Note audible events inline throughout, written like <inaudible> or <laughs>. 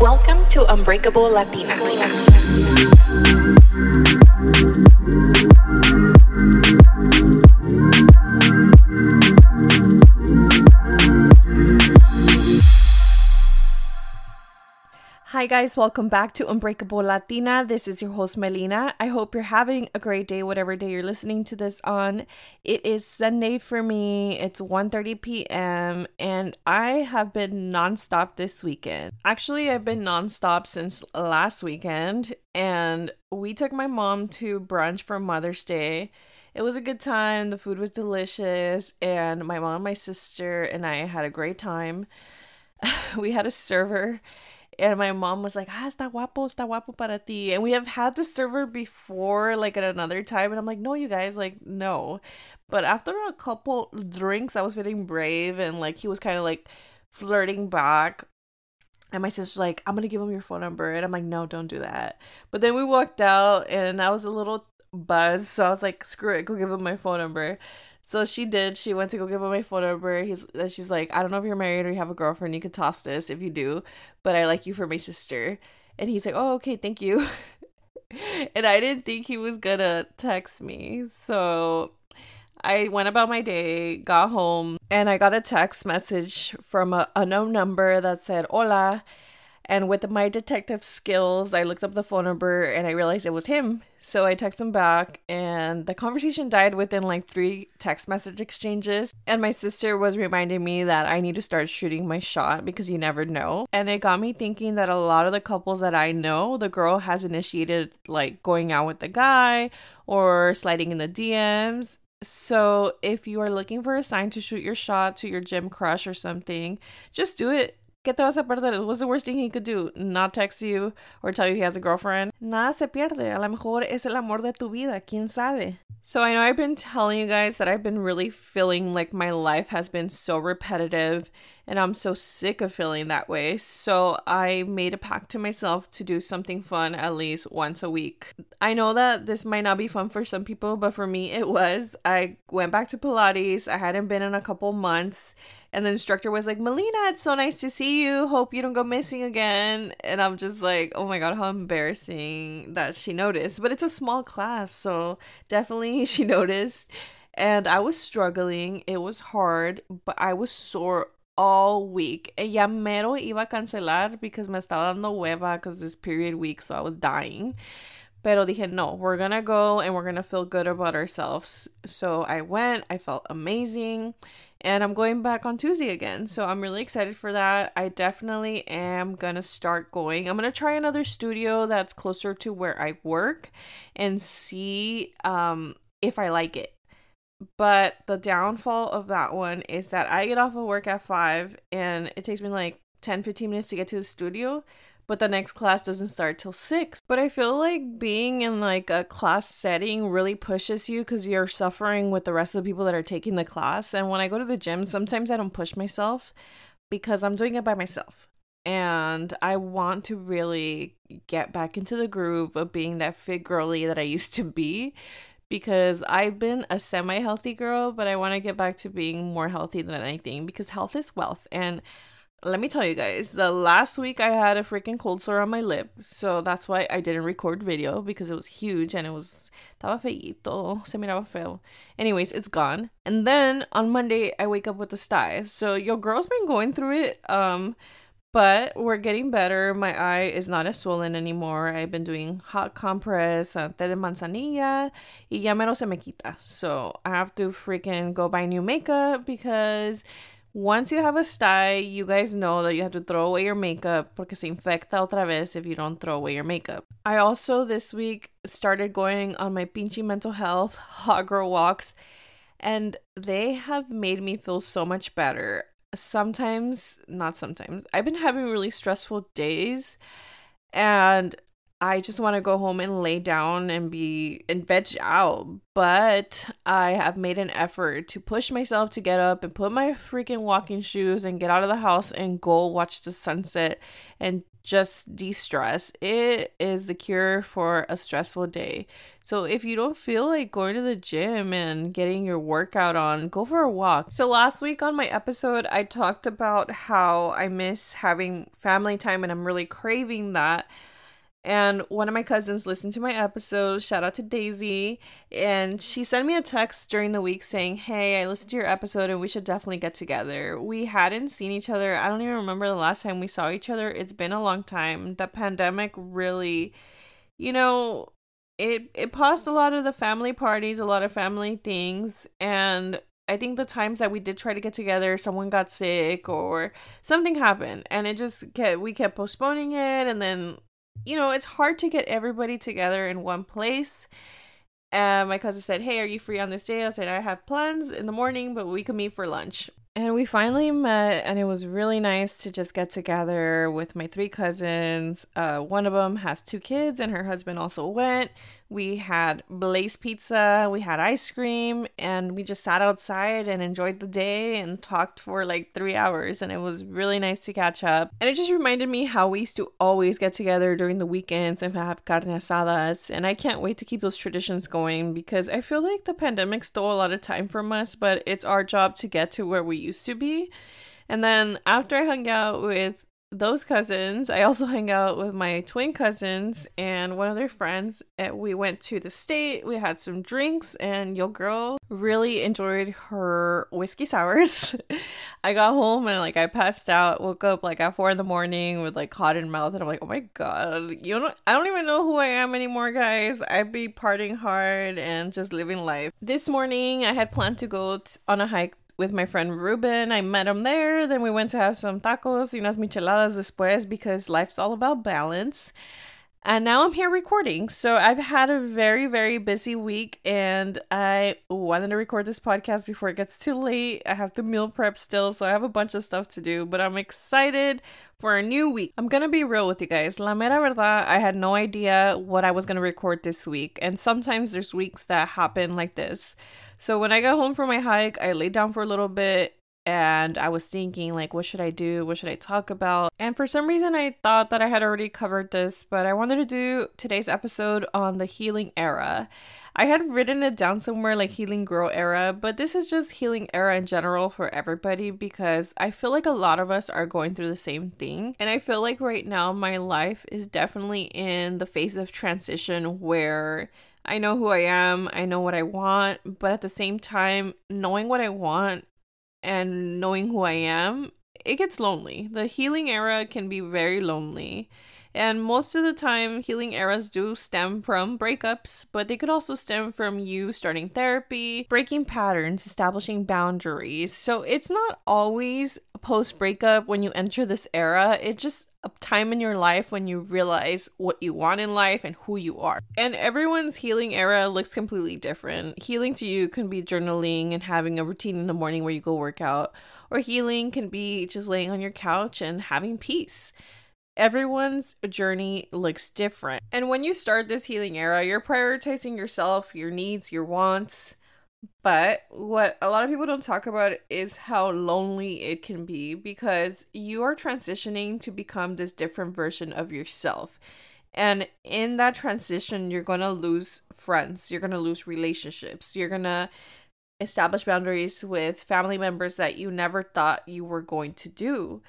Welcome to Unbreakable Latina. Hi, guys, welcome back to Unbreakable Latina. This is your host, Melina. I hope you're having a great day, whatever day you're listening to this on. It is Sunday for me. It's 1:30 p.m. and I have been nonstop this weekend. Actually, I've been nonstop since last weekend, and we took my mom to brunch for Mother's Day. It was a good time. The food was delicious, and my mom, my sister, and I had a great time. <sighs> we had a server and my mom was like, ah, está guapo, está guapo para ti. And we have had the server before, like at another time. And I'm like, no, you guys, like, no. But after a couple drinks, I was feeling brave and like he was kind of like flirting back. And my sister's like, I'm gonna give him your phone number. And I'm like, no, don't do that. But then we walked out and I was a little buzzed. So I was like, screw it, go give him my phone number. So she did. She went to go give him my phone number. He's she's like, I don't know if you're married or you have a girlfriend. You could toss this if you do, but I like you for my sister. And he's like, Oh, okay, thank you. <laughs> and I didn't think he was gonna text me. So I went about my day, got home, and I got a text message from a unknown number that said, Hola. And with my detective skills, I looked up the phone number and I realized it was him. So I texted him back, and the conversation died within like three text message exchanges. And my sister was reminding me that I need to start shooting my shot because you never know. And it got me thinking that a lot of the couples that I know, the girl has initiated like going out with the guy or sliding in the DMs. So if you are looking for a sign to shoot your shot to your gym crush or something, just do it ¿Qué te vas a perder? What's the worst thing he could do? Not text you or tell you he has a girlfriend? Nada se pierde. A lo mejor es el amor de tu vida. ¿Quién sabe? So I know I've been telling you guys that I've been really feeling like my life has been so repetitive and I'm so sick of feeling that way. So I made a pact to myself to do something fun at least once a week. I know that this might not be fun for some people, but for me it was. I went back to Pilates. I hadn't been in a couple months and the instructor was like, Melina, it's so nice to see you. Hope you don't go missing again. And I'm just like, oh my God, how embarrassing that she noticed. But it's a small class, so definitely <laughs> she noticed. And I was struggling. It was hard, but I was sore all week. Ella mero iba a cancelar because me estaba dando hueva because this period week, so I was dying. Pero dije, no, we're gonna go and we're gonna feel good about ourselves. So I went, I felt amazing and I'm going back on Tuesday again. So I'm really excited for that. I definitely am to start going. I'm to try another studio that's closer to where I work and see um if I like it. But the downfall of that one is that I get off of work at 5 and it takes me like 10 15 minutes to get to the studio but the next class doesn't start till 6. But I feel like being in like a class setting really pushes you cuz you're suffering with the rest of the people that are taking the class. And when I go to the gym, sometimes I don't push myself because I'm doing it by myself. And I want to really get back into the groove of being that fit girly that I used to be because I've been a semi healthy girl, but I want to get back to being more healthy than anything because health is wealth. And let me tell you guys, the last week I had a freaking cold sore on my lip. So that's why I didn't record video because it was huge and it was estaba feito, se miraba feo. Anyways, it's gone. And then on Monday I wake up with the sty. So your girl's been going through it um but we're getting better. My eye is not as swollen anymore. I've been doing hot compress, uh, té de manzanilla, y ya mero se me quita. So I have to freaking go buy new makeup because once you have a sty, you guys know that you have to throw away your makeup porque se infecta otra vez if you don't throw away your makeup. I also this week started going on my pinchy mental health <laughs> hot girl walks and they have made me feel so much better. Sometimes, not sometimes. I've been having really stressful days and I just want to go home and lay down and be and veg out. But I have made an effort to push myself to get up and put my freaking walking shoes and get out of the house and go watch the sunset and just de stress. It is the cure for a stressful day. So if you don't feel like going to the gym and getting your workout on, go for a walk. So last week on my episode, I talked about how I miss having family time and I'm really craving that. And one of my cousins listened to my episode. Shout out to Daisy. And she sent me a text during the week saying, Hey, I listened to your episode and we should definitely get together. We hadn't seen each other. I don't even remember the last time we saw each other. It's been a long time. The pandemic really, you know, it it paused a lot of the family parties, a lot of family things. And I think the times that we did try to get together, someone got sick or something happened, and it just kept we kept postponing it, and then you know, it's hard to get everybody together in one place. And my cousin said, Hey, are you free on this day? I said, I have plans in the morning, but we could meet for lunch. And we finally met, and it was really nice to just get together with my three cousins. Uh, one of them has two kids, and her husband also went. We had Blaze Pizza, we had ice cream, and we just sat outside and enjoyed the day and talked for like three hours. And it was really nice to catch up. And it just reminded me how we used to always get together during the weekends and have carne asadas. And I can't wait to keep those traditions going because I feel like the pandemic stole a lot of time from us, but it's our job to get to where we used to be. And then after I hung out with those cousins, I also <laughs> hang out with my twin cousins and one of their friends. And we went to the state, we had some drinks, and your girl really enjoyed her whiskey sours. <laughs> I got home and like I passed out, woke up like at four in the morning with like hot in mouth, and I'm like, oh my god, you know, I don't even know who I am anymore, guys. I'd be partying hard and just living life. This morning, I had planned to go t- on a hike with my friend Ruben. I met him there. Then we went to have some tacos unas micheladas después because life's all about balance. And now I'm here recording. So I've had a very, very busy week and I wanted to record this podcast before it gets too late. I have to meal prep still, so I have a bunch of stuff to do, but I'm excited for a new week. I'm gonna be real with you guys. La mera verdad, I had no idea what I was gonna record this week. And sometimes there's weeks that happen like this. So when I got home from my hike, I laid down for a little bit and I was thinking like what should I do? What should I talk about? And for some reason I thought that I had already covered this, but I wanted to do today's episode on the healing era. I had written it down somewhere like healing girl era, but this is just healing era in general for everybody because I feel like a lot of us are going through the same thing. And I feel like right now my life is definitely in the phase of transition where I know who I am, I know what I want, but at the same time, knowing what I want and knowing who I am, it gets lonely. The healing era can be very lonely. And most of the time, healing eras do stem from breakups, but they could also stem from you starting therapy, breaking patterns, establishing boundaries. So it's not always post breakup when you enter this era. It just a time in your life when you realize what you want in life and who you are. And everyone's healing era looks completely different. Healing to you can be journaling and having a routine in the morning where you go work out, or healing can be just laying on your couch and having peace everyone's journey looks different. And when you start this healing era, you're prioritizing yourself, your needs, your wants. But what a lot of people don't talk about is how lonely it can be because you are transitioning to become this different version of yourself. And in that transition, you're going to lose friends, you're going to lose relationships, you're going to establish boundaries with family members that you never thought you were going to do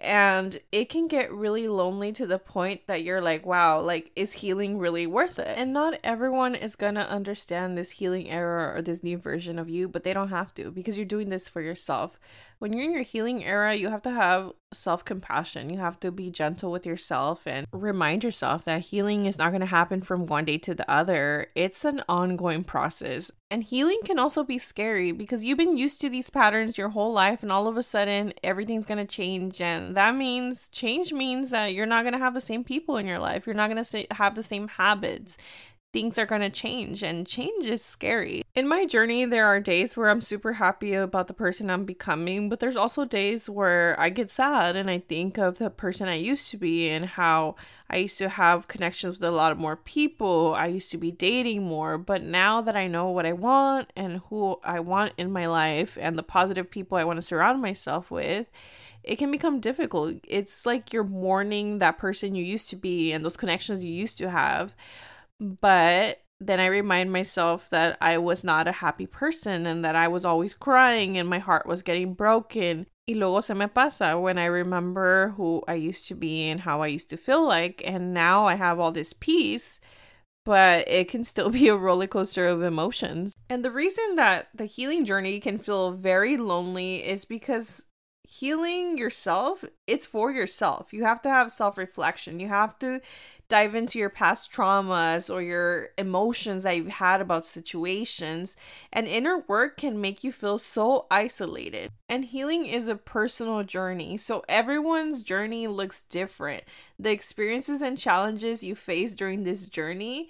and it can get really lonely to the point that you're like wow like is healing really worth it and not everyone is gonna understand this healing era or this new version of you but they don't have to because you're doing this for yourself when you're in your healing era you have to have self compassion. You have to be gentle with yourself and remind yourself that healing is not going to happen from one day to the other. It's an ongoing process. And healing can also be scary because you've been used to these patterns your whole life, and all of a sudden, everything's going to change. And that means change means that you're not going to have the same people in your life, you're not going to have the same habits things are going to change and change is scary. In my journey, there are days where I'm super happy about the person I'm becoming, but there's also days where I get sad and I think of the person I used to be and how I used to have connections with a lot of more people. I used to be dating more, but now that I know what I want and who I want in my life and the positive people I want to surround myself with, it can become difficult. It's like you're mourning that person you used to be and those connections you used to have. But then I remind myself that I was not a happy person and that I was always crying and my heart was getting broken. Y luego se me pasa when I remember who I used to be and how I used to feel like. And now I have all this peace, but it can still <laughs> be a roller coaster of emotions. And the reason that the healing journey can feel very lonely is because healing yourself, it's for yourself. You have to have self reflection. You have to dive into your past traumas or your emotions that you've had about situations. And inner work can make you feel so isolated. And healing is a personal journey, so everyone's journey looks different. The experiences and challenges you face during this journey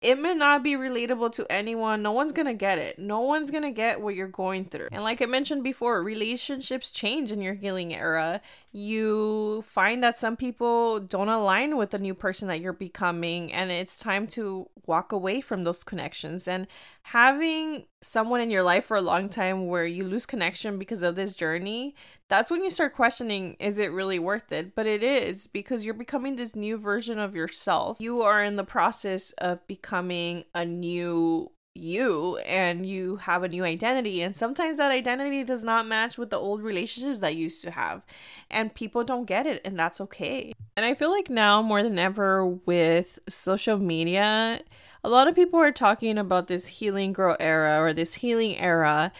it may not be relatable to anyone. No one's gonna get it. No one's gonna get what you're going through. And like I mentioned before, relationships change in your healing era. You find that some people don't align with the new person that you're becoming, and it's time to walk away from those connections. And having someone in your life for a long time where you lose connection because of this journey, that's when you start questioning is it really worth it? But it is because you're becoming this new version of yourself. You are in the process of becoming a new you and you have a new identity and sometimes that identity does not match with the old relationships that you used to have and people don't get it and that's okay and i feel like now more than ever with social media a lot of people are talking about this healing girl era or this healing era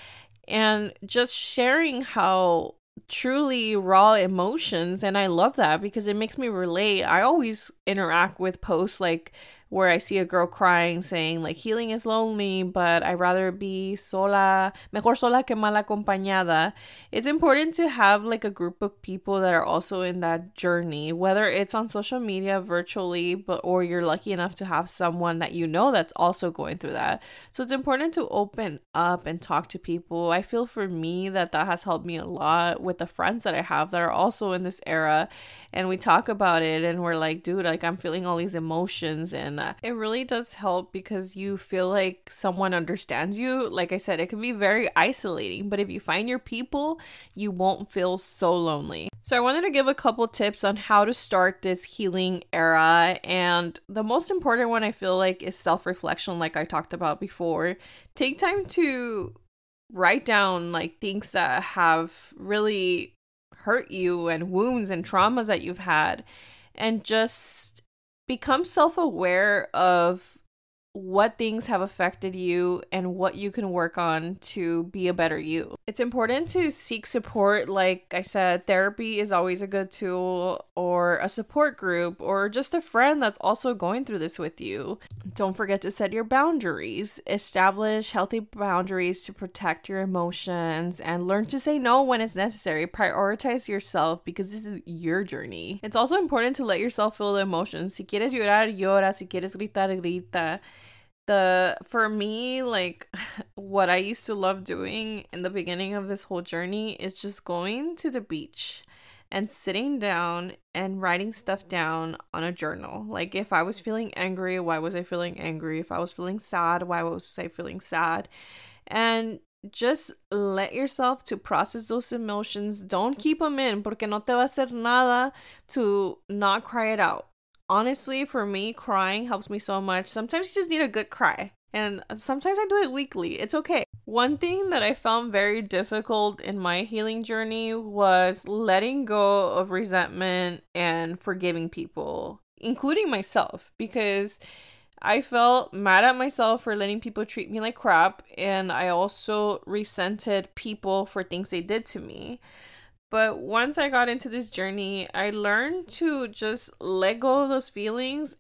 and just sharing how truly raw emotions and I love that because it makes me relate. I always interact with posts like where I see a girl crying saying like healing is lonely, but I'd rather be sola, mejor sola que mal acompañada. It's important to have like a group of people that are also in that journey, whether it's on social media virtually, but or you're lucky enough to have someone that you know that's also going through that. So it's important to open up and talk to people. I feel for me that that has helped me a lot with the friends that I have that are also in this era and we talk about it and we're like, dude, like I'm feeling all these emotions and it really does help because you feel like someone understands you. Like I said, it can be very isolating, but if you find your people, you won't feel so lonely. So, I wanted to give a couple tips on how to start this healing era. And the most important one I feel like is self reflection, like I talked about before. Take time to write down like things that have really hurt you and wounds and traumas that you've had and just become self aware of what things have affected you and what you can work on to be a better you. It's important to seek support. Like I said, therapy is always a good tool, or a support group, or just a friend that's also going through this with you. Don't forget to set your boundaries. Establish healthy boundaries to protect your emotions and learn to say no when it's necessary. Prioritize yourself because this is your journey. It's also important to let yourself feel the emotions. Si quieres llorar, llora. Si quieres gritar, grita the for me like <laughs> what i used to love doing in the beginning of this whole journey is just going to the beach and sitting down and writing stuff down on a journal. Like if i was feeling angry why was i feeling angry? If i was feeling sad why was i feeling sad? And just let yourself to process those emotions. Don't keep them in porque no te va a hacer nada to not cry it out honestly, for me, crying helps me so much. Sometimes you just need a good cry. And sometimes I do it weekly. It's okay. One thing that I found very difficult in my healing journey was letting go of resentment and forgiving people, including myself, because I felt mad at myself for letting people treat me like crap. And I also resented people for things they did to me. But once I got into this journey, I learned to just let go of those feelings.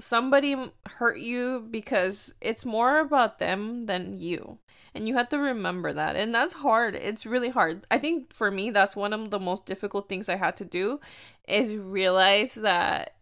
Somebody hurt you because it's more about them than you. And you have to remember that. And that's hard. It's really hard. I think for me, that's one of the most difficult things I had to do is realize that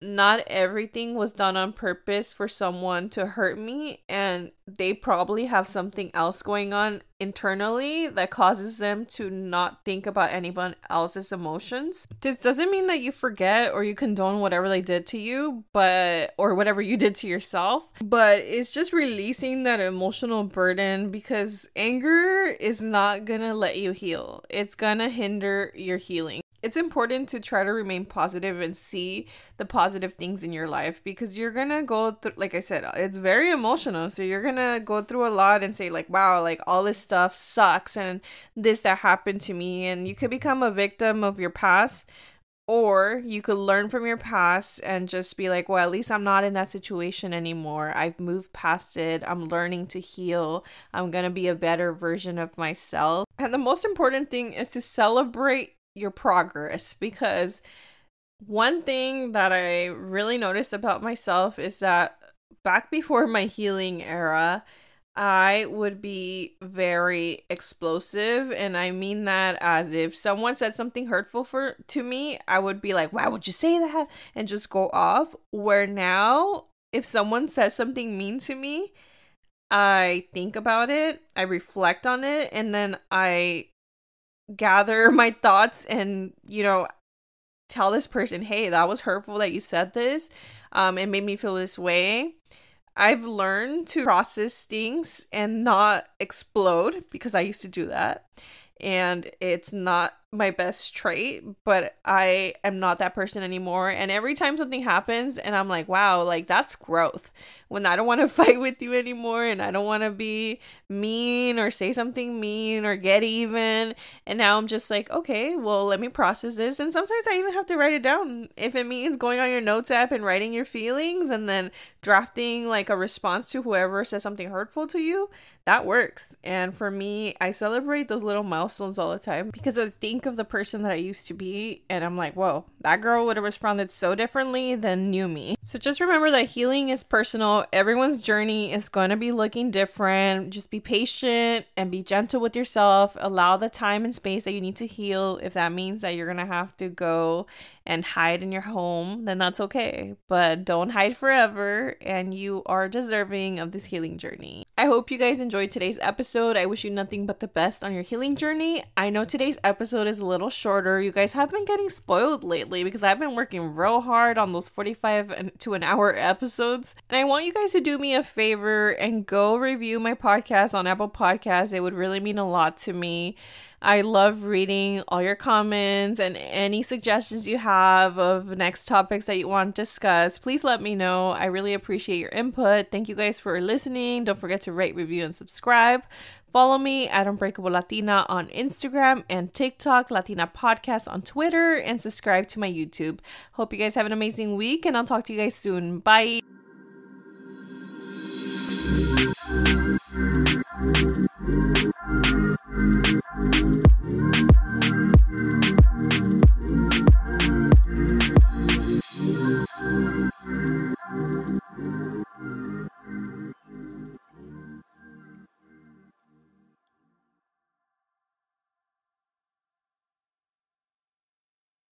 not everything was done on purpose for someone to hurt me and they probably have something else going on internally that causes them to not think about anyone else's emotions. This doesn't mean that you forget or you condone whatever they did to you, but or whatever you did to yourself, but it's just releasing that emotional burden because anger is not going to let you heal. It's going to hinder your healing it's important to try to remain positive and see the positive things in your life because you're gonna go through like i said it's very emotional so you're gonna go through a lot and say like wow like all this stuff sucks and this that happened to me and you could become a victim of your past or you could learn from your past and just be like, well, at least I'm not in that situation anymore. I've moved past it. I'm learning to heal. I'm going to be a better version of myself. And the most important thing is to celebrate your progress because one thing that I really noticed about myself is that back before my healing era, I would be very explosive and I mean that as if someone said something hurtful for to me, I would be like, "Why would you say that?" and just go off. Where now, if someone says something mean to me, I think about it, I reflect on it, and then I gather <laughs> my thoughts and, you know, tell this person, hey, that was hurtful that you said this. Um, it made me feel this way. I've learned to process things and not explode because I used to do that. And it's not my best trait, but I am not that person anymore. And every time something happens and I'm like, wow, like that's growth. When I don't want to <laughs> fight with you anymore and I don't want to be mean or say something mean or get even. And now I'm just like, okay, well, let me process this. And sometimes I even have to write it down if it means going on your notes app and writing your feelings and then drafting like a response to whoever says something hurtful to you. That works. And for me, I celebrate those little milestones all the time because I think of the person that I used to be, and I'm like, whoa, that girl would have responded so differently than new me. So just remember that healing is personal. Everyone's journey is going to be looking different. Just be patient and be gentle with yourself. Allow the time and space that you need to heal. If that means that you're going to have to go and hide in your home, then that's okay. But don't hide forever, and you are deserving of this healing journey. I hope you guys enjoyed today's episode. I wish you nothing but the best on your healing journey. I know today's episode is a little shorter. You guys have been getting spoiled lately because I've been working real hard on those 45 to an hour <laughs> episodes. And I want you guys to do me a favor and go review my podcast on Apple Podcasts. It would really mean a lot to me. I love reading all your comments and any suggestions you have of next topics that you want to discuss. Please let me know. I really appreciate your input. Thank you guys for listening. Don't forget to rate, review, and subscribe. Follow me at Unbreakable Latina on Instagram and TikTok, Latina Podcast on Twitter, and subscribe to my YouTube. Hope you guys have an amazing week, and I'll talk to you guys soon. Bye. Thank you. Thank you.